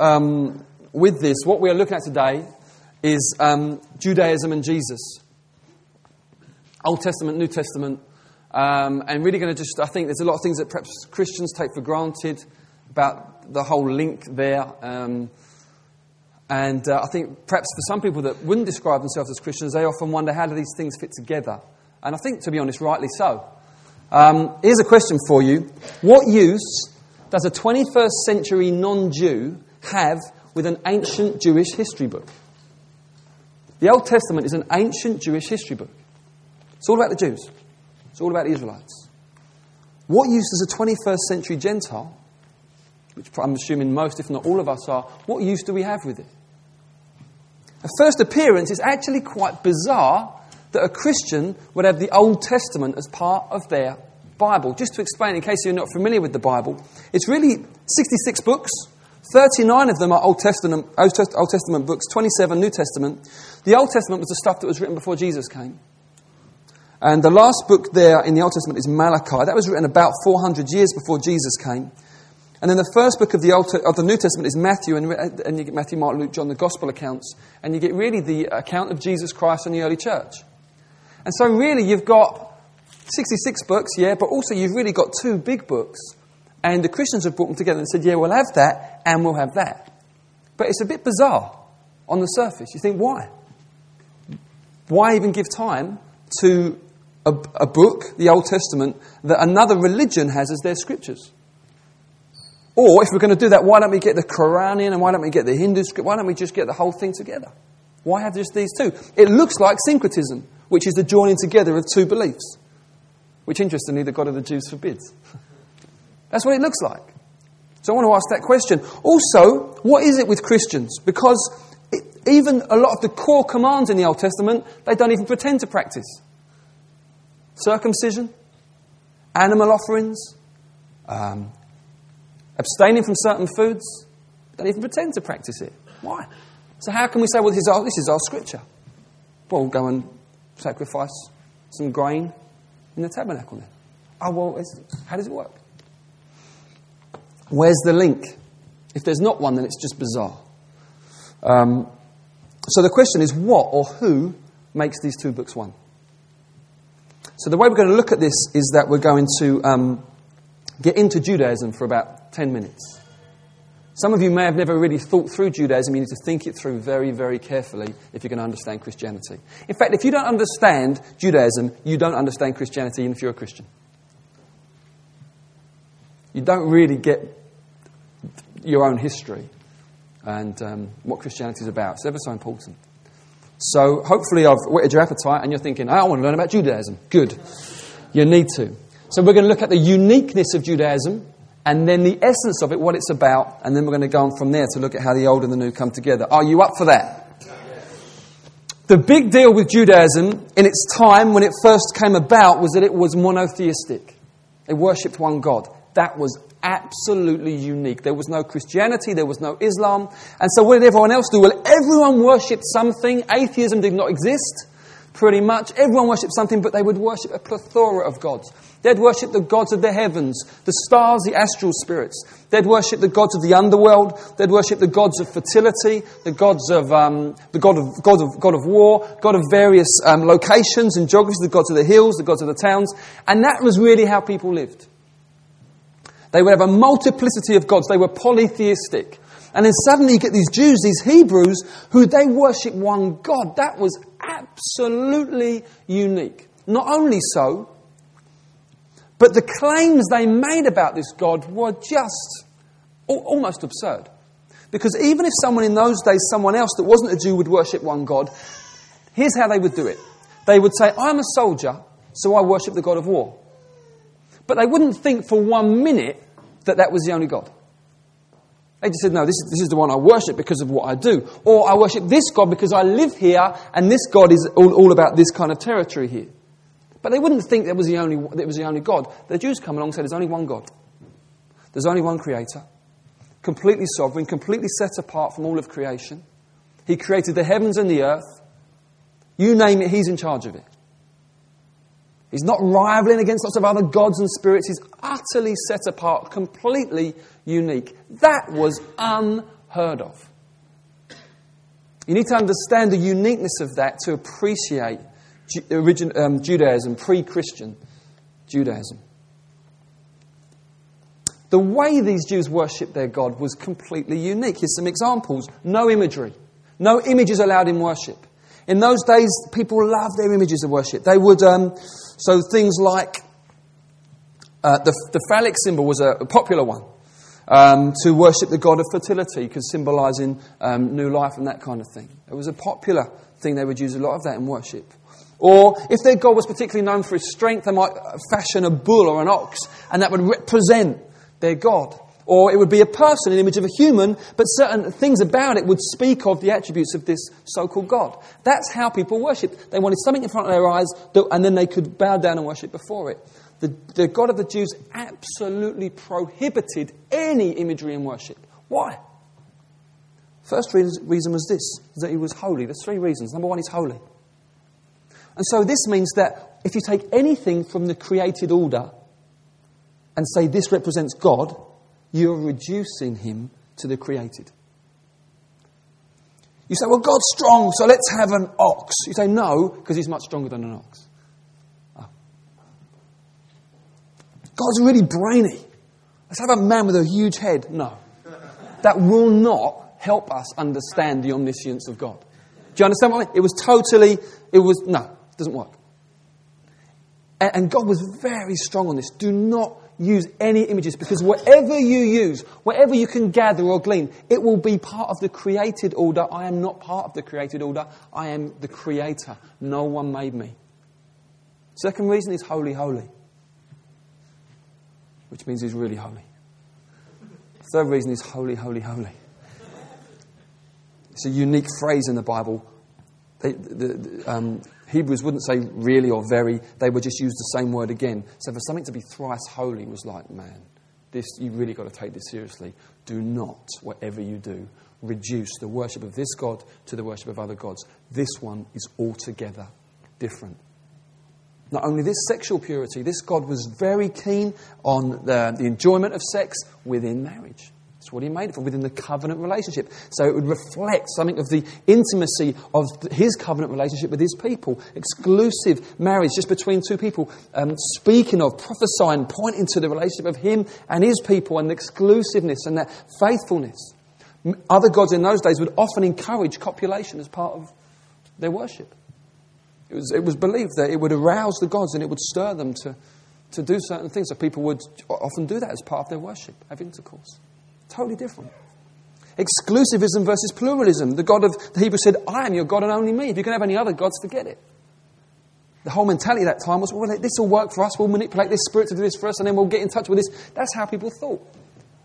um, with this, what we are looking at today is um, Judaism and Jesus. Old Testament, New Testament, um, and really going to just, I think there's a lot of things that perhaps Christians take for granted about the whole link there. Um, and uh, I think perhaps for some people that wouldn't describe themselves as Christians, they often wonder how do these things fit together? And I think, to be honest, rightly so. Um, here's a question for you What use does a 21st century non Jew have with an ancient Jewish history book? The Old Testament is an ancient Jewish history book. It's all about the Jews, it's all about the Israelites. What use does a 21st century Gentile, which I'm assuming most, if not all of us are, what use do we have with it? A first appearance is actually quite bizarre that a Christian would have the Old Testament as part of their Bible. Just to explain, in case you're not familiar with the Bible, it's really 66 books. 39 of them are Old Testament, Old Testament books, 27 New Testament. The Old Testament was the stuff that was written before Jesus came. And the last book there in the Old Testament is Malachi. That was written about 400 years before Jesus came. And then the first book of the, Old, of the New Testament is Matthew, and, and you get Matthew, Mark, Luke, John, the Gospel accounts. And you get really the account of Jesus Christ and the early church. And so, really, you've got 66 books, yeah, but also you've really got two big books. And the Christians have brought them together and said, yeah, we'll have that and we'll have that. But it's a bit bizarre on the surface. You think, why? Why even give time to a, a book, the Old Testament, that another religion has as their scriptures? Or if we're going to do that, why don't we get the Quran in and why don't we get the Hindu script? Why don't we just get the whole thing together? Why have just these two? It looks like syncretism, which is the joining together of two beliefs, which interestingly the God of the Jews forbids. That's what it looks like. So I want to ask that question. Also, what is it with Christians? Because it, even a lot of the core commands in the Old Testament, they don't even pretend to practice. Circumcision, animal offerings, um, abstaining from certain foods, don't even pretend to practice it. Why? So how can we say, well, this is our, this is our scripture? Well, go and sacrifice some grain in the tabernacle then. Oh, well, how does it work? Where's the link? If there's not one, then it's just bizarre. Um, so the question is what or who makes these two books one? So the way we're going to look at this is that we're going to um, get into Judaism for about 10 minutes. Some of you may have never really thought through Judaism. You need to think it through very, very carefully if you're going to understand Christianity. In fact, if you don't understand Judaism, you don't understand Christianity, even if you're a Christian. You don't really get your own history and um, what Christianity is about. It's ever so important. So hopefully I've whetted your appetite and you're thinking, I want to learn about Judaism. Good. You need to. So we're going to look at the uniqueness of Judaism and then the essence of it, what it's about, and then we're going to go on from there to look at how the old and the new come together. Are you up for that? The big deal with Judaism in its time when it first came about was that it was monotheistic. It worshipped one God. That was absolutely unique. There was no Christianity, there was no Islam. And so, what did everyone else do? Well, everyone worshipped something. Atheism did not exist, pretty much. Everyone worshipped something, but they would worship a plethora of gods. They'd worship the gods of the heavens, the stars, the astral spirits. They'd worship the gods of the underworld. They'd worship the gods of fertility, the gods of um, the god of, god of god of war, god of various um, locations and geographies, the gods of the hills, the gods of the towns, and that was really how people lived. They would have a multiplicity of gods. They were polytheistic. And then suddenly you get these Jews, these Hebrews, who they worship one God. That was absolutely unique. Not only so, but the claims they made about this God were just almost absurd. Because even if someone in those days, someone else that wasn't a Jew, would worship one God, here's how they would do it. They would say, I'm a soldier, so I worship the God of war. But they wouldn't think for one minute that that was the only God. They just said, no, this is, this is the one I worship because of what I do. Or I worship this God because I live here and this God is all, all about this kind of territory here. But they wouldn't think that was, the only, that was the only God. The Jews come along and say there's only one God. There's only one creator. Completely sovereign, completely set apart from all of creation. He created the heavens and the earth. You name it, he's in charge of it. He's not rivaling against lots of other gods and spirits. He's utterly set apart, completely unique. That was unheard of. You need to understand the uniqueness of that to appreciate um, Judaism, pre Christian Judaism. The way these Jews worshipped their God was completely unique. Here's some examples no imagery, no images allowed in worship. In those days, people loved their images of worship. They would, um, so things like uh, the, the phallic symbol was a, a popular one. Um, to worship the god of fertility, because symbolizing um, new life and that kind of thing. It was a popular thing, they would use a lot of that in worship. Or if their god was particularly known for his strength, they might fashion a bull or an ox, and that would represent their God. Or it would be a person, an image of a human, but certain things about it would speak of the attributes of this so called God. That's how people worshipped. They wanted something in front of their eyes, and then they could bow down and worship before it. The, the God of the Jews absolutely prohibited any imagery in worship. Why? First reason was this, that he was holy. There's three reasons. Number one, he's holy. And so this means that if you take anything from the created order and say this represents God, you're reducing him to the created. You say, well, God's strong, so let's have an ox. You say, no, because he's much stronger than an ox. Oh. God's really brainy. Let's have a man with a huge head. No. That will not help us understand the omniscience of God. Do you understand what I mean? It was totally, it was, no, it doesn't work. And, and God was very strong on this. Do not use any images because whatever you use, whatever you can gather or glean, it will be part of the created order. I am not part of the created order. I am the creator. No one made me. Second reason is holy, holy, which means he's really holy. Third reason is holy, holy, holy. It's a unique phrase in the Bible. They, the, the, um, Hebrews wouldn't say really or very, they would just use the same word again. So for something to be thrice holy was like, man, this you really got to take this seriously. Do not, whatever you do, reduce the worship of this God to the worship of other gods. This one is altogether different. Not only this sexual purity, this God was very keen on the, the enjoyment of sex within marriage. That's what he made it for, within the covenant relationship. So it would reflect something of the intimacy of his covenant relationship with his people. Exclusive marriage just between two people. Um, speaking of, prophesying, pointing to the relationship of him and his people and the exclusiveness and that faithfulness. Other gods in those days would often encourage copulation as part of their worship. It was, it was believed that it would arouse the gods and it would stir them to, to do certain things. So people would often do that as part of their worship, have intercourse. Totally different. Exclusivism versus pluralism. The God of the Hebrews said, I am your God and only me. If you can have any other gods, forget it. The whole mentality at that time was, well, this will work for us. We'll manipulate this spirit to do this for us, and then we'll get in touch with this. That's how people thought.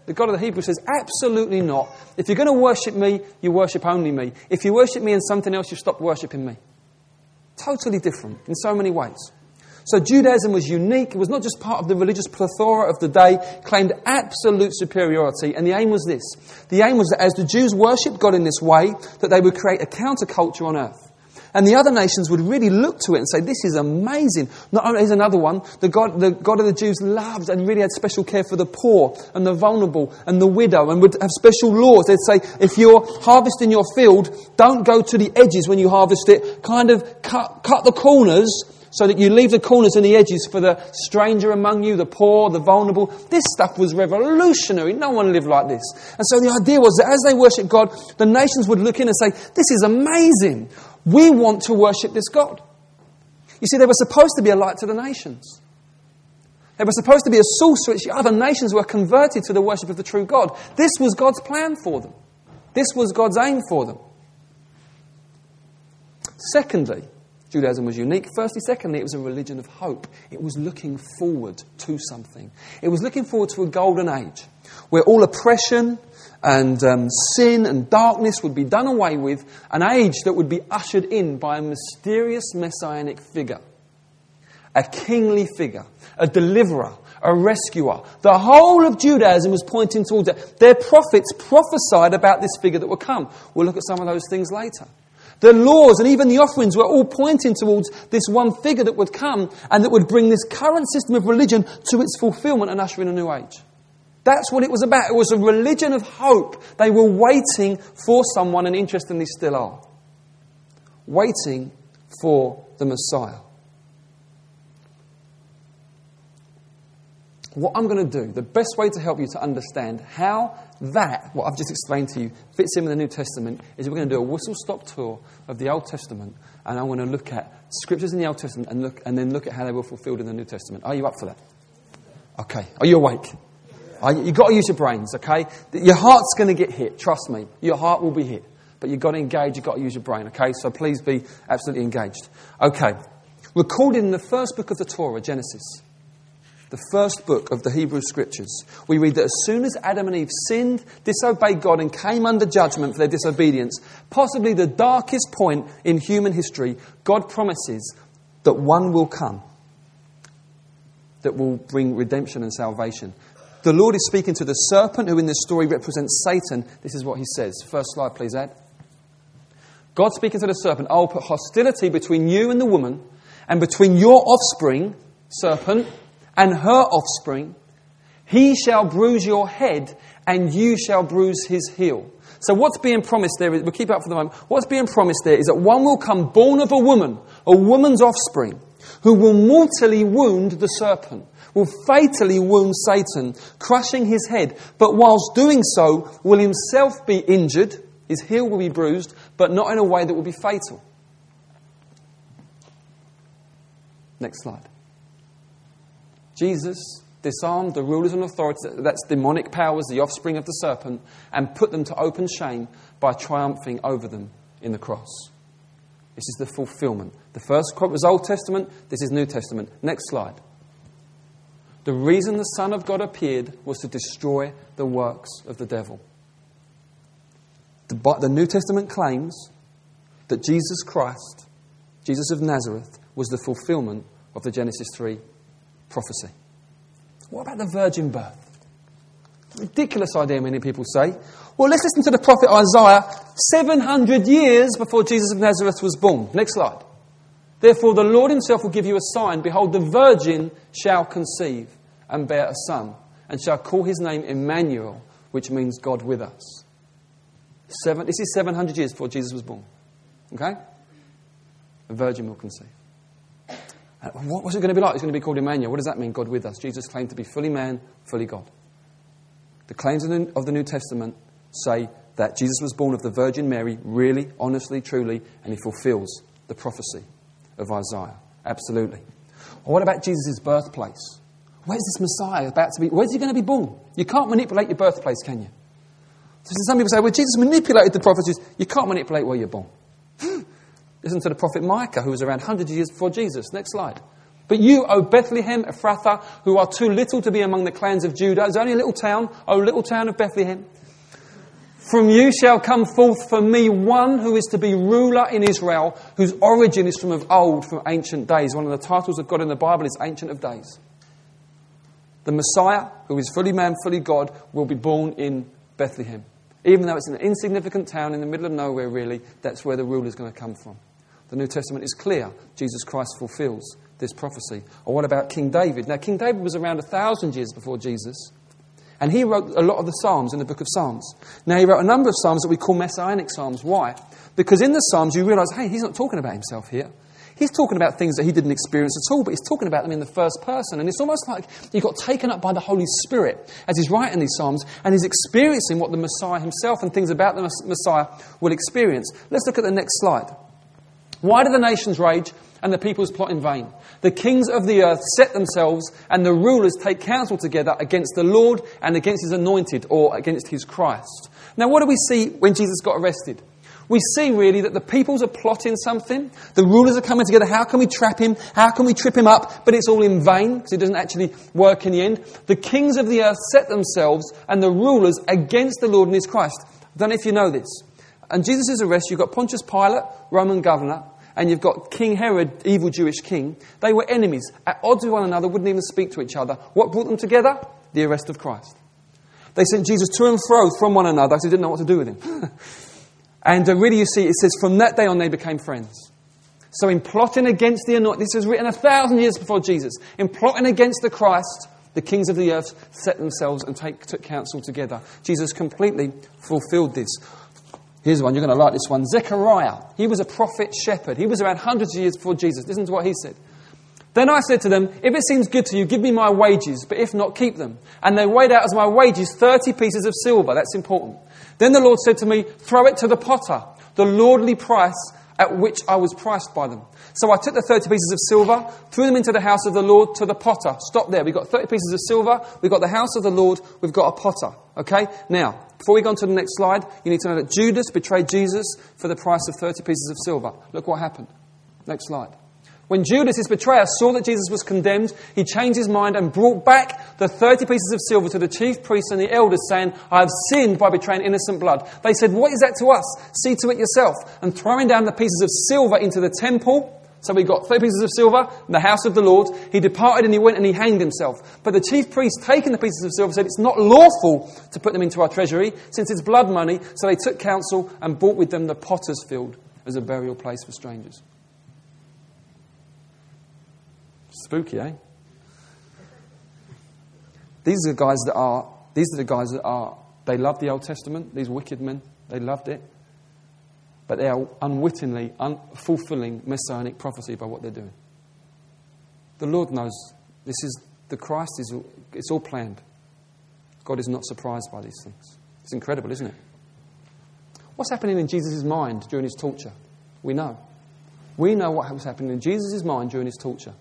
The God of the Hebrews says, absolutely not. If you're going to worship me, you worship only me. If you worship me and something else, you stop worshipping me. Totally different in so many ways. So Judaism was unique. It was not just part of the religious plethora of the day, claimed absolute superiority. And the aim was this. The aim was that as the Jews worshipped God in this way, that they would create a counterculture on earth. And the other nations would really look to it and say, this is amazing. Not only is another one, the God, the God of the Jews loved and really had special care for the poor and the vulnerable and the widow and would have special laws. They'd say, if you're harvesting your field, don't go to the edges when you harvest it. Kind of cut, cut the corners so that you leave the corners and the edges for the stranger among you, the poor, the vulnerable. This stuff was revolutionary. No one lived like this. And so the idea was that as they worshiped God, the nations would look in and say, This is amazing. We want to worship this God. You see, they were supposed to be a light to the nations. They were supposed to be a source which other nations were converted to the worship of the true God. This was God's plan for them. This was God's aim for them. Secondly, Judaism was unique. Firstly, secondly, it was a religion of hope. It was looking forward to something. It was looking forward to a golden age where all oppression and um, sin and darkness would be done away with, an age that would be ushered in by a mysterious messianic figure, a kingly figure, a deliverer, a rescuer. The whole of Judaism was pointing towards it. Their prophets prophesied about this figure that would come. We'll look at some of those things later. The laws and even the offerings were all pointing towards this one figure that would come and that would bring this current system of religion to its fulfillment and usher in a new age. That's what it was about. It was a religion of hope. They were waiting for someone, and interestingly still are. Waiting for the Messiah. What I'm going to do, the best way to help you to understand how that, what I've just explained to you, fits in with the New Testament, is we're going to do a whistle stop tour of the Old Testament, and I'm going to look at scriptures in the Old Testament and, look, and then look at how they were fulfilled in the New Testament. Are you up for that? Okay. Are you awake? You've got to use your brains, okay? Your heart's going to get hit, trust me. Your heart will be hit. But you've got to engage, you've got to use your brain, okay? So please be absolutely engaged. Okay. Recorded in the first book of the Torah, Genesis, the first book of the Hebrew Scriptures, we read that as soon as Adam and Eve sinned, disobeyed God, and came under judgment for their disobedience, possibly the darkest point in human history, God promises that one will come that will bring redemption and salvation. The Lord is speaking to the serpent, who in this story represents Satan. This is what he says. First slide, please, Ed. God speaking to the serpent, I will put hostility between you and the woman, and between your offspring, serpent, and her offspring. He shall bruise your head, and you shall bruise his heel. So, what's being promised there, we'll keep up for the moment. What's being promised there is that one will come born of a woman, a woman's offspring, who will mortally wound the serpent, will fatally wound Satan, crushing his head, but whilst doing so, will himself be injured, his heel will be bruised, but not in a way that will be fatal. Next slide. Jesus disarmed the rulers and authorities, that's demonic powers, the offspring of the serpent, and put them to open shame by triumphing over them in the cross. This is the fulfillment. The first quote was Old Testament, this is New Testament. Next slide. The reason the Son of God appeared was to destroy the works of the devil. The, the New Testament claims that Jesus Christ, Jesus of Nazareth, was the fulfillment of the Genesis 3 prophecy. What about the virgin birth? Ridiculous idea, many people say. Well, let's listen to the prophet Isaiah 700 years before Jesus of Nazareth was born. Next slide. Therefore, the Lord himself will give you a sign. Behold, the virgin shall conceive and bear a son, and shall call his name Emmanuel, which means God with us. Seven, this is 700 years before Jesus was born. Okay? A virgin will conceive. Uh, what was it going to be like? It's going to be called Emmanuel. What does that mean? God with us. Jesus claimed to be fully man, fully God. The claims of the, of the New Testament say that Jesus was born of the Virgin Mary, really, honestly, truly, and he fulfills the prophecy of Isaiah. Absolutely. What about Jesus' birthplace? Where's this Messiah about to be? Where's he going to be born? You can't manipulate your birthplace, can you? So some people say, well, Jesus manipulated the prophecies. You can't manipulate where you're born. Listen to the prophet Micah, who was around hundreds of years before Jesus. Next slide. But you, O Bethlehem Ephrathah, who are too little to be among the clans of Judah, it's only a little town, O little town of Bethlehem. From you shall come forth for me one who is to be ruler in Israel, whose origin is from of old, from ancient days. One of the titles of God in the Bible is Ancient of Days. The Messiah, who is fully man, fully God, will be born in Bethlehem. Even though it's an insignificant town in the middle of nowhere, really, that's where the ruler is going to come from. The New Testament is clear. Jesus Christ fulfills this prophecy. Or what about King David? Now, King David was around a thousand years before Jesus, and he wrote a lot of the Psalms in the book of Psalms. Now, he wrote a number of Psalms that we call messianic Psalms. Why? Because in the Psalms, you realize, hey, he's not talking about himself here. He's talking about things that he didn't experience at all, but he's talking about them in the first person. And it's almost like he got taken up by the Holy Spirit as he's writing these Psalms and he's experiencing what the Messiah himself and things about the Messiah will experience. Let's look at the next slide. Why do the nations rage and the peoples plot in vain? The kings of the earth set themselves, and the rulers take counsel together against the Lord and against his anointed, or against his Christ. Now, what do we see when Jesus got arrested? We see really that the peoples are plotting something. The rulers are coming together. How can we trap him? How can we trip him up? But it's all in vain because it doesn't actually work in the end. The kings of the earth set themselves and the rulers against the Lord and his Christ. I don't know if you know this. And Jesus' arrest, you've got Pontius Pilate, Roman governor, and you've got King Herod, evil Jewish king. They were enemies, at odds with one another, wouldn't even speak to each other. What brought them together? The arrest of Christ. They sent Jesus to and fro from one another they didn't know what to do with him. and uh, really, you see, it says, from that day on, they became friends. So, in plotting against the anointed, this was written a thousand years before Jesus. In plotting against the Christ, The kings of the earth set themselves and take, took counsel together. Jesus completely fulfilled this. Here's one, you're going to like this one. Zechariah, he was a prophet shepherd. He was around hundreds of years before Jesus. Listen to what he said. Then I said to them, If it seems good to you, give me my wages, but if not, keep them. And they weighed out as my wages 30 pieces of silver. That's important. Then the Lord said to me, Throw it to the potter, the lordly price at which I was priced by them. So I took the 30 pieces of silver, threw them into the house of the Lord to the potter. Stop there. We've got 30 pieces of silver, we've got the house of the Lord, we've got a potter. Okay? Now, before we go on to the next slide, you need to know that Judas betrayed Jesus for the price of 30 pieces of silver. Look what happened. Next slide. When Judas, his betrayer, saw that Jesus was condemned, he changed his mind and brought back the 30 pieces of silver to the chief priests and the elders, saying, I have sinned by betraying innocent blood. They said, What is that to us? See to it yourself. And throwing down the pieces of silver into the temple, so he got three pieces of silver in the house of the Lord. He departed and he went and he hanged himself. But the chief priest, taking the pieces of silver, said, It's not lawful to put them into our treasury, since it's blood money. So they took counsel and bought with them the potter's field as a burial place for strangers. Spooky, eh? These are the guys that are, these are the guys that are, they love the Old Testament, these wicked men, they loved it. But they are unwittingly un- fulfilling messianic prophecy by what they're doing. The Lord knows this is, the Christ is, it's all planned. God is not surprised by these things. It's incredible, isn't it? What's happening in Jesus' mind during his torture? We know. We know what was happening in Jesus' mind during his torture.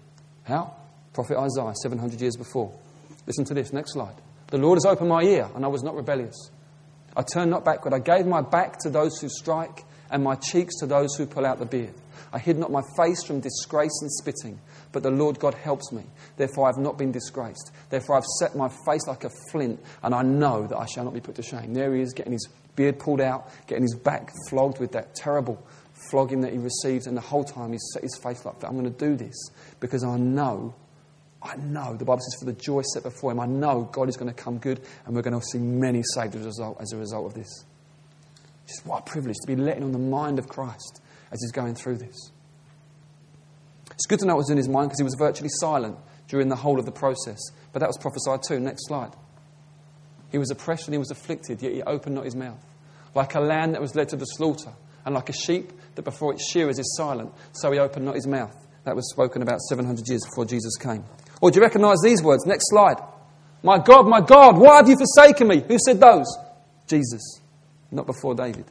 How? Prophet Isaiah, 700 years before. Listen to this, next slide. The Lord has opened my ear, and I was not rebellious. I turned not backward. I gave my back to those who strike, and my cheeks to those who pull out the beard. I hid not my face from disgrace and spitting, but the Lord God helps me. Therefore I have not been disgraced. Therefore I've set my face like a flint, and I know that I shall not be put to shame. There he is, getting his beard pulled out, getting his back flogged with that terrible flogging that he received, and the whole time he's set his face like that. I'm going to do this because I know, I know, the Bible says, for the joy set before him, I know God is going to come good, and we're going to see many saved as a result, as a result of this. Just what a privilege to be letting on the mind of Christ as he's going through this. It's good to know what was in his mind because he was virtually silent during the whole of the process. But that was prophesied too. Next slide. He was oppressed and he was afflicted, yet he opened not his mouth. Like a lamb that was led to the slaughter, and like a sheep that before its shearers is silent, so he opened not his mouth. That was spoken about 700 years before Jesus came. Or do you recognize these words? Next slide. My God, my God, why have you forsaken me? Who said those? Jesus, not before David.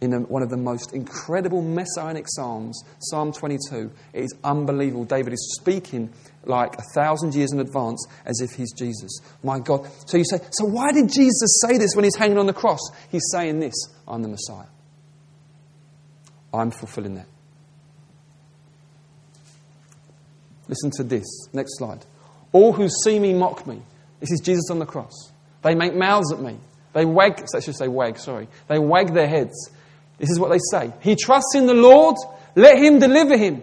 In one of the most incredible messianic psalms, Psalm 22, it is unbelievable. David is speaking like a thousand years in advance as if he's Jesus. My God. So you say, so why did Jesus say this when he's hanging on the cross? He's saying this I'm the Messiah. I'm fulfilling that. Listen to this. Next slide. All who see me mock me. This is Jesus on the cross. They make mouths at me. They wag, I should say wag, sorry. They wag their heads. This is what they say. He trusts in the Lord. Let him deliver him.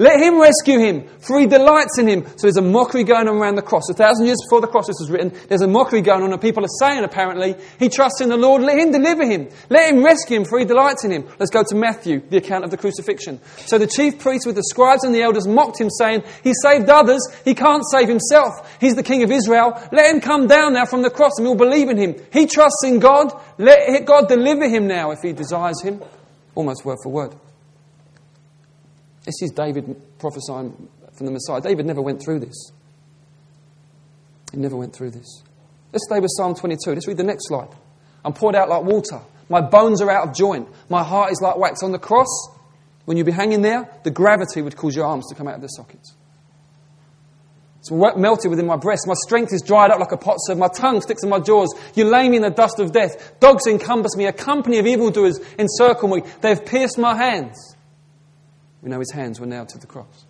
Let him rescue him, for he delights in him. So there's a mockery going on around the cross. A thousand years before the cross this was written, there's a mockery going on, and people are saying, apparently, he trusts in the Lord, let him deliver him. Let him rescue him, for he delights in him. Let's go to Matthew, the account of the crucifixion. So the chief priests with the scribes and the elders mocked him, saying, He saved others, he can't save himself. He's the king of Israel. Let him come down now from the cross, and we'll believe in him. He trusts in God. Let God deliver him now if he desires him. Almost word for word. This is David prophesying from the Messiah. David never went through this. He never went through this. Let's stay with Psalm 22. Let's read the next slide. I'm poured out like water. My bones are out of joint. My heart is like wax. On the cross, when you'd be hanging there, the gravity would cause your arms to come out of their sockets. It's melted within my breast. My strength is dried up like a potsherd. My tongue sticks in my jaws. You lay me in the dust of death. Dogs encompass me. A company of evildoers encircle me. They have pierced my hands. We know his hands were nailed to the cross.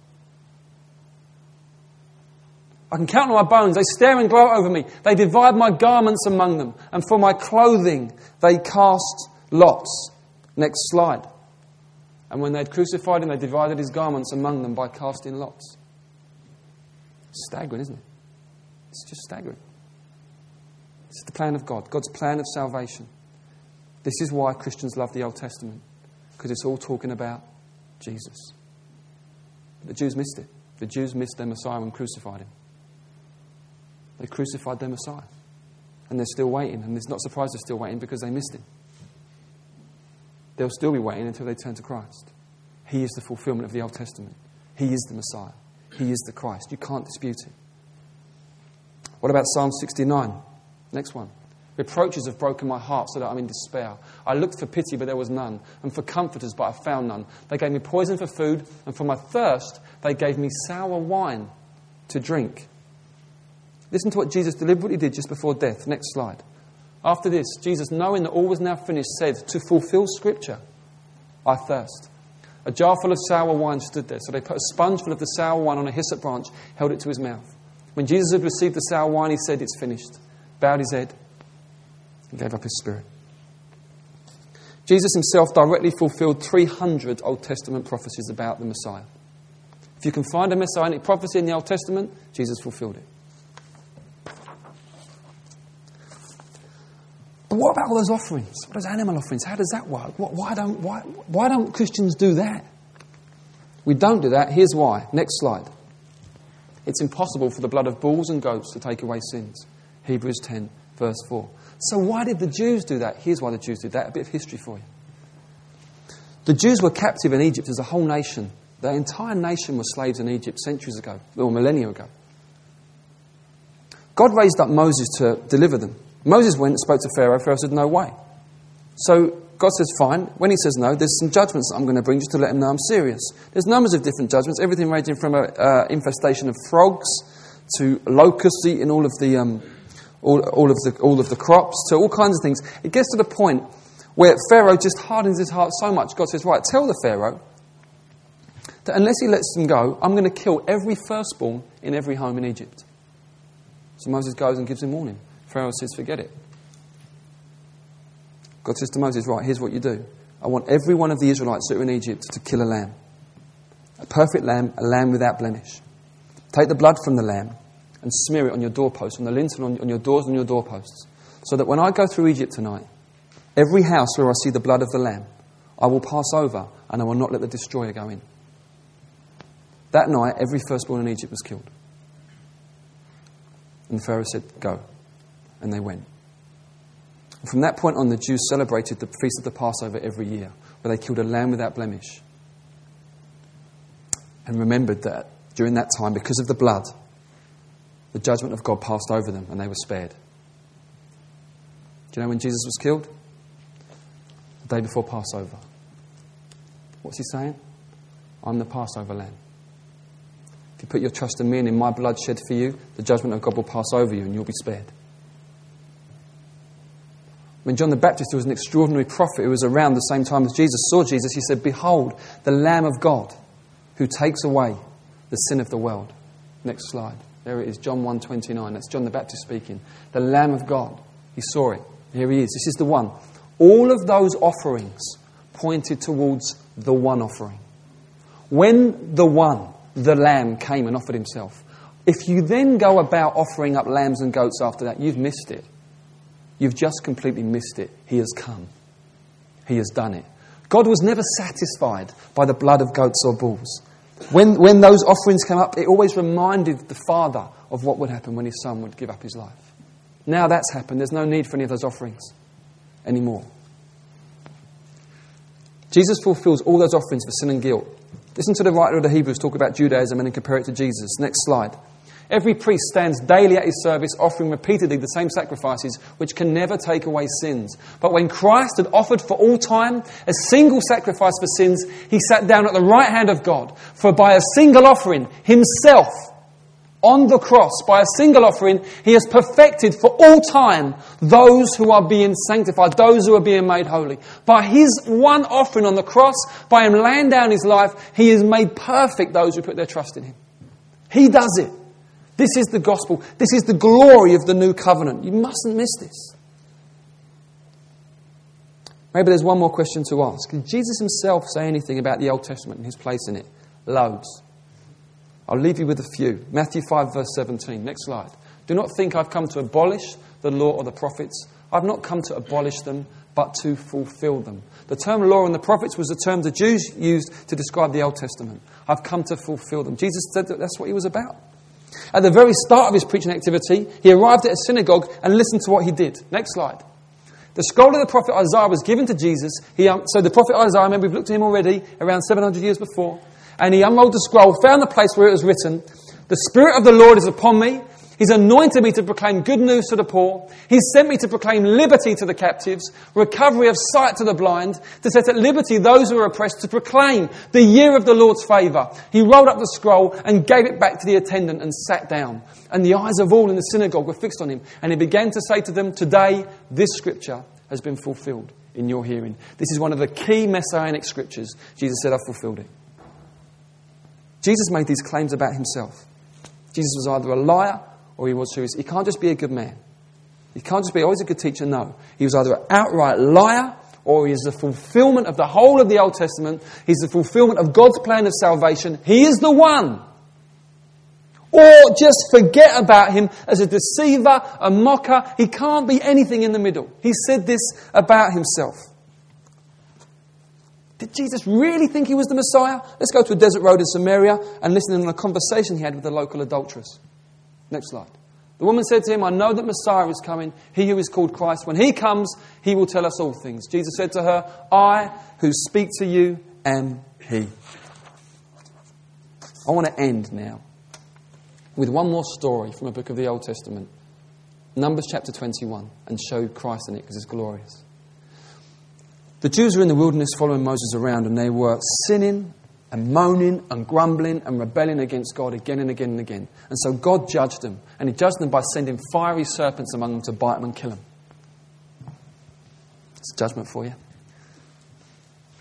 I can count on my bones. They stare and gloat over me. They divide my garments among them. And for my clothing, they cast lots. Next slide. And when they had crucified him, they divided his garments among them by casting lots. Staggering, isn't it? It's just staggering. Is the plan of God, God's plan of salvation. This is why Christians love the Old Testament, because it's all talking about Jesus. The Jews missed it. The Jews missed their Messiah and crucified him. They crucified their Messiah. And they're still waiting. And it's not surprised they're still waiting because they missed him. They'll still be waiting until they turn to Christ. He is the fulfillment of the Old Testament. He is the Messiah. He is the Christ. You can't dispute it. What about Psalm 69? Next one. Reproaches have broken my heart so that I'm in despair. I looked for pity, but there was none, and for comforters, but I found none. They gave me poison for food, and for my thirst, they gave me sour wine to drink. Listen to what Jesus deliberately did just before death. Next slide. After this, Jesus, knowing that all was now finished, said, To fulfill Scripture, I thirst. A jar full of sour wine stood there, so they put a sponge full of the sour wine on a hyssop branch, held it to his mouth. When Jesus had received the sour wine, he said, It's finished, bowed his head, gave up his spirit. Jesus himself directly fulfilled 300 Old Testament prophecies about the Messiah. If you can find a messianic prophecy in the Old Testament, Jesus fulfilled it. But what about all those offerings? What those animal offerings? How does that work? Why don't, why, why don't Christians do that? We don't do that. Here's why. Next slide. It's impossible for the blood of bulls and goats to take away sins. Hebrews 10, verse 4. So, why did the Jews do that? Here's why the Jews did that. A bit of history for you. The Jews were captive in Egypt as a whole nation. The entire nation was slaves in Egypt centuries ago, or millennia ago. God raised up Moses to deliver them. Moses went and spoke to Pharaoh. Pharaoh said, No way. So God says, Fine. When he says no, there's some judgments I'm going to bring just to let him know I'm serious. There's numbers of different judgments, everything ranging from an uh, infestation of frogs to locusts eating all of the. Um, all, all, of the, all of the crops, to all kinds of things. It gets to the point where Pharaoh just hardens his heart so much. God says, Right, tell the Pharaoh that unless he lets them go, I'm going to kill every firstborn in every home in Egypt. So Moses goes and gives him warning. Pharaoh says, Forget it. God says to Moses, Right, here's what you do. I want every one of the Israelites that are in Egypt to kill a lamb. A perfect lamb, a lamb without blemish. Take the blood from the lamb and smear it on your doorposts, on the lintel, on, your doors and your doorposts. So that when I go through Egypt tonight, every house where I see the blood of the lamb, I will pass over and I will not let the destroyer go in. That night, every firstborn in Egypt was killed. And Pharaoh said, Go. And they went. And from that point on, the Jews celebrated the feast of the Passover every year, where they killed a lamb without blemish. And remembered that during that time, because of the blood, the judgment of God passed over them and they were spared. Do you know when Jesus was killed? The day before Passover. What's he saying? I'm the Passover lamb. If you put your trust in me and in my blood shed for you, the judgment of God will pass over you and you'll be spared. When John the Baptist, who was an extraordinary prophet who was around the same time as Jesus, saw Jesus, he said, Behold, the Lamb of God who takes away the sin of the world. Next slide. There it is, John 1.29. That's John the Baptist speaking. The Lamb of God. He saw it. Here he is. This is the one. All of those offerings pointed towards the one offering. When the one, the Lamb, came and offered himself, if you then go about offering up lambs and goats after that, you've missed it. You've just completely missed it. He has come. He has done it. God was never satisfied by the blood of goats or bulls. When, when those offerings came up, it always reminded the Father of what would happen when his Son would give up his life. Now that's happened. There's no need for any of those offerings anymore. Jesus fulfills all those offerings for sin and guilt. Listen to the writer of the Hebrews talk about Judaism and then compare it to Jesus. Next slide. Every priest stands daily at his service, offering repeatedly the same sacrifices, which can never take away sins. But when Christ had offered for all time a single sacrifice for sins, he sat down at the right hand of God. For by a single offering, himself, on the cross, by a single offering, he has perfected for all time those who are being sanctified, those who are being made holy. By his one offering on the cross, by him laying down his life, he has made perfect those who put their trust in him. He does it. This is the gospel. This is the glory of the new covenant. You mustn't miss this. Maybe there's one more question to ask. Did Jesus himself say anything about the Old Testament and his place in it? Loads. I'll leave you with a few. Matthew 5, verse 17. Next slide. Do not think I've come to abolish the law or the prophets. I've not come to abolish them, but to fulfill them. The term law and the prophets was the term the Jews used to describe the Old Testament. I've come to fulfill them. Jesus said that that's what he was about. At the very start of his preaching activity, he arrived at a synagogue and listened to what he did. Next slide. The scroll of the prophet Isaiah was given to Jesus. He, um, so the prophet Isaiah, remember we've looked at him already, around 700 years before. And he unrolled the scroll, found the place where it was written, The Spirit of the Lord is upon me He's anointed me to proclaim good news to the poor. He's sent me to proclaim liberty to the captives, recovery of sight to the blind, to set at liberty those who are oppressed, to proclaim the year of the Lord's favour. He rolled up the scroll and gave it back to the attendant and sat down. And the eyes of all in the synagogue were fixed on him. And he began to say to them, Today, this scripture has been fulfilled in your hearing. This is one of the key messianic scriptures. Jesus said, I've fulfilled it. Jesus made these claims about himself. Jesus was either a liar or he was serious. He can't just be a good man. He can't just be always a good teacher. No. He was either an outright liar or he is the fulfillment of the whole of the Old Testament. He's the fulfillment of God's plan of salvation. He is the one. Or just forget about him as a deceiver, a mocker. He can't be anything in the middle. He said this about himself. Did Jesus really think he was the Messiah? Let's go to a desert road in Samaria and listen in on a conversation he had with the local adulteress. Next slide. The woman said to him, I know that Messiah is coming, he who is called Christ. When he comes, he will tell us all things. Jesus said to her, I who speak to you am he. I want to end now with one more story from a book of the Old Testament, Numbers chapter 21, and show Christ in it because it's glorious. The Jews were in the wilderness following Moses around, and they were sinning and moaning and grumbling and rebelling against God again and again and again. And so God judged them, and He judged them by sending fiery serpents among them to bite them and kill them. It's judgment for you.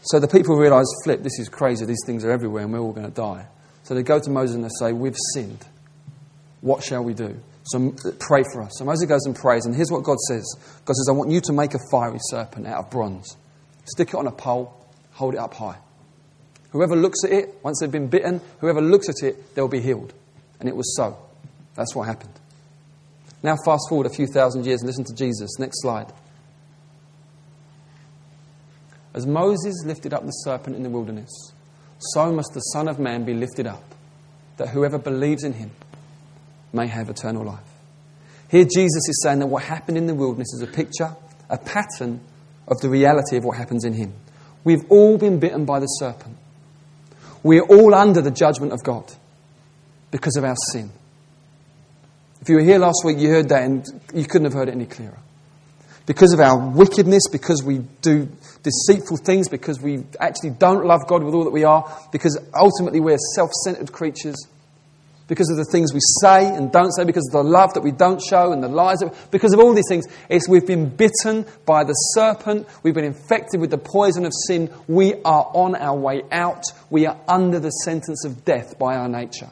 So the people realize, flip, this is crazy, these things are everywhere, and we're all going to die. So they go to Moses and they say, We've sinned. What shall we do? So pray for us. So Moses goes and prays, and here's what God says God says, I want you to make a fiery serpent out of bronze, stick it on a pole, hold it up high. Whoever looks at it, once they've been bitten, whoever looks at it, they'll be healed. And it was so. That's what happened. Now, fast forward a few thousand years and listen to Jesus. Next slide. As Moses lifted up the serpent in the wilderness, so must the Son of Man be lifted up, that whoever believes in him may have eternal life. Here, Jesus is saying that what happened in the wilderness is a picture, a pattern of the reality of what happens in him. We've all been bitten by the serpent. We're all under the judgment of God because of our sin. If you were here last week, you heard that and you couldn't have heard it any clearer. Because of our wickedness, because we do deceitful things, because we actually don't love God with all that we are, because ultimately we're self centered creatures because of the things we say and don't say, because of the love that we don't show and the lies, that, because of all these things. It's we've been bitten by the serpent, we've been infected with the poison of sin, we are on our way out, we are under the sentence of death by our nature.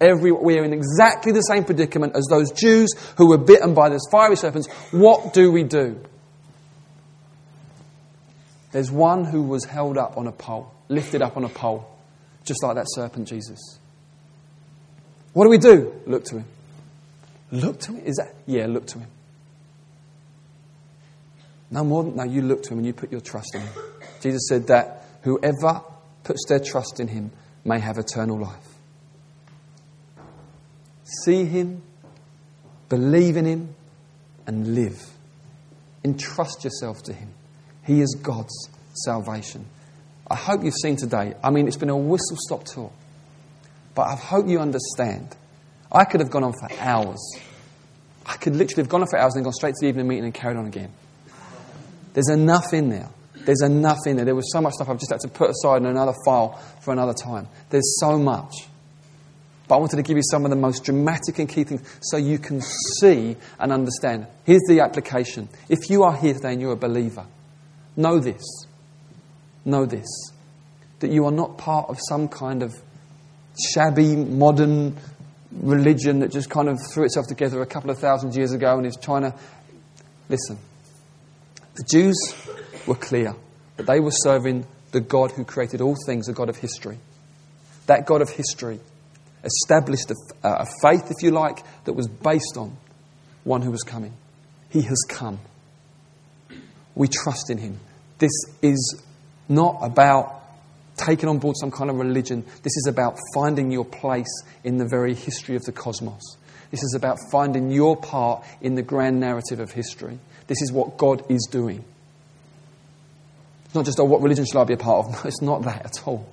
Every, we are in exactly the same predicament as those Jews who were bitten by those fiery serpents. What do we do? There's one who was held up on a pole, lifted up on a pole, just like that serpent, Jesus. What do we do? Look to him. Look to him? Is that? Yeah, look to him. No more than, no, you look to him and you put your trust in him. Jesus said that whoever puts their trust in him may have eternal life. See him, believe in him, and live. Entrust yourself to him. He is God's salvation. I hope you've seen today. I mean, it's been a whistle stop tour. But I hope you understand. I could have gone on for hours. I could literally have gone on for hours and gone straight to the evening meeting and carried on again. There's enough in there. There's enough in there. There was so much stuff I've just had to put aside in another file for another time. There's so much. But I wanted to give you some of the most dramatic and key things so you can see and understand. Here's the application. If you are here today and you're a believer, know this. Know this. That you are not part of some kind of shabby, modern religion that just kind of threw itself together a couple of thousand years ago and is trying to. Listen, the Jews were clear that they were serving the God who created all things, the God of history. That God of history established a, a faith, if you like, that was based on one who was coming. He has come. We trust in him. This is not about taken on board some kind of religion. This is about finding your place in the very history of the cosmos. This is about finding your part in the grand narrative of history. This is what God is doing. It's not just, oh, what religion should I be a part of? No, it's not that at all.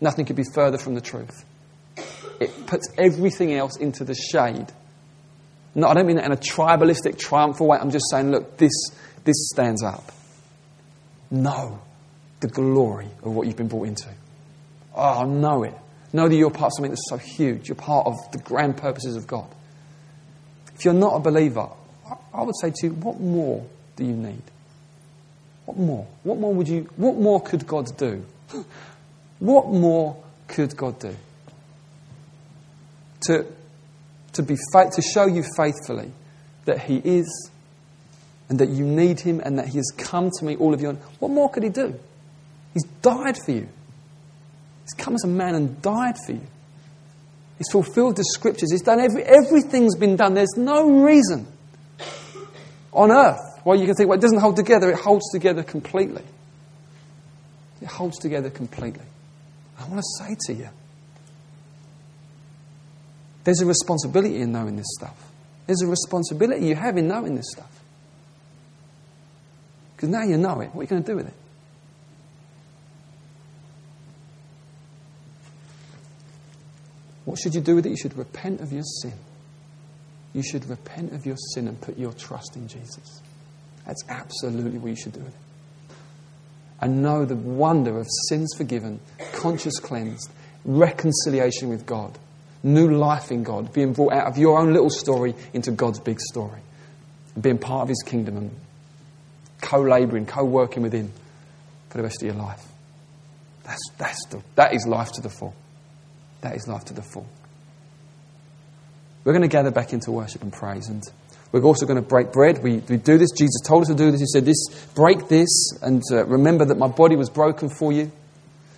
Nothing could be further from the truth. It puts everything else into the shade. No, I don't mean that in a tribalistic, triumphal way. I'm just saying, look, this, this stands up. Know the glory of what you've been brought into. Oh, know it. Know that you're part of something that's so huge. You're part of the grand purposes of God. If you're not a believer, I would say to you, what more do you need? What more? What more would you, what more could God do? what more could God do? To, to, be to show you faithfully that He is and that you need Him and that He has come to meet all of you. What more could He do? He's died for you. He's come as a man and died for you. He's fulfilled the scriptures. He's done every, everything's been done. There's no reason on earth why you can think, well, it doesn't hold together. It holds together completely. It holds together completely. I want to say to you, there's a responsibility in knowing this stuff. There's a responsibility you have in knowing this stuff. Because now you know it. What are you going to do with it? What should you do with it? You should repent of your sin. You should repent of your sin and put your trust in Jesus. That's absolutely what you should do with it. And know the wonder of sins forgiven, conscience cleansed, reconciliation with God, new life in God, being brought out of your own little story into God's big story, being part of His kingdom and co laboring, co working with Him for the rest of your life. That's, that's the, that is life to the full. That is life to the full. We're going to gather back into worship and praise, and we're also going to break bread. We, we do this. Jesus told us to do this. He said, "This, break this, and uh, remember that my body was broken for you.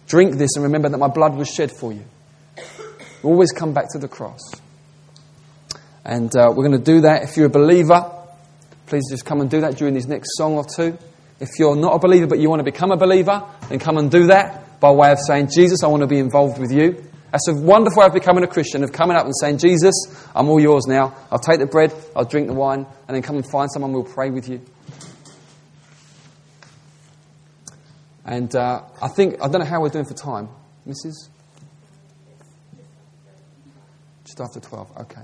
Drink this, and remember that my blood was shed for you." We always come back to the cross, and uh, we're going to do that. If you're a believer, please just come and do that during this next song or two. If you're not a believer but you want to become a believer, then come and do that by way of saying, Jesus, I want to be involved with you. That's a wonderful way of becoming a Christian, of coming up and saying, Jesus, I'm all yours now. I'll take the bread, I'll drink the wine, and then come and find someone, we'll pray with you. And uh, I think, I don't know how we're doing for time. Mrs.? Just after 12, okay.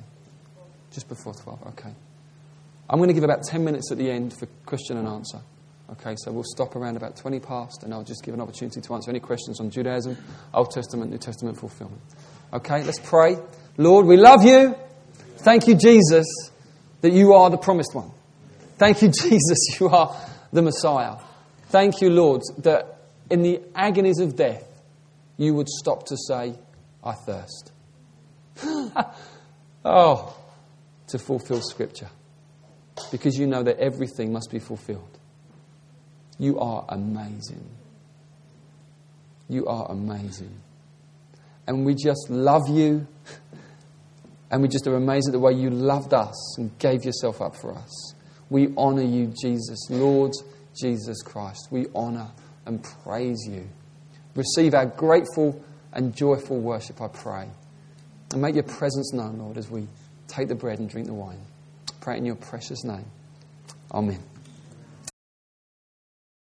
Just before 12, okay. I'm going to give about 10 minutes at the end for question and answer. Okay, so we'll stop around about 20 past and I'll just give an opportunity to answer any questions on Judaism, Old Testament, New Testament fulfillment. Okay, let's pray. Lord, we love you. Thank you, Jesus, that you are the promised one. Thank you, Jesus, you are the Messiah. Thank you, Lord, that in the agonies of death, you would stop to say, I thirst. oh, to fulfill Scripture. Because you know that everything must be fulfilled. You are amazing. You are amazing. And we just love you. And we just are amazed at the way you loved us and gave yourself up for us. We honor you, Jesus, Lord Jesus Christ. We honor and praise you. Receive our grateful and joyful worship, I pray. And make your presence known, Lord, as we take the bread and drink the wine. Pray in your precious name. Amen.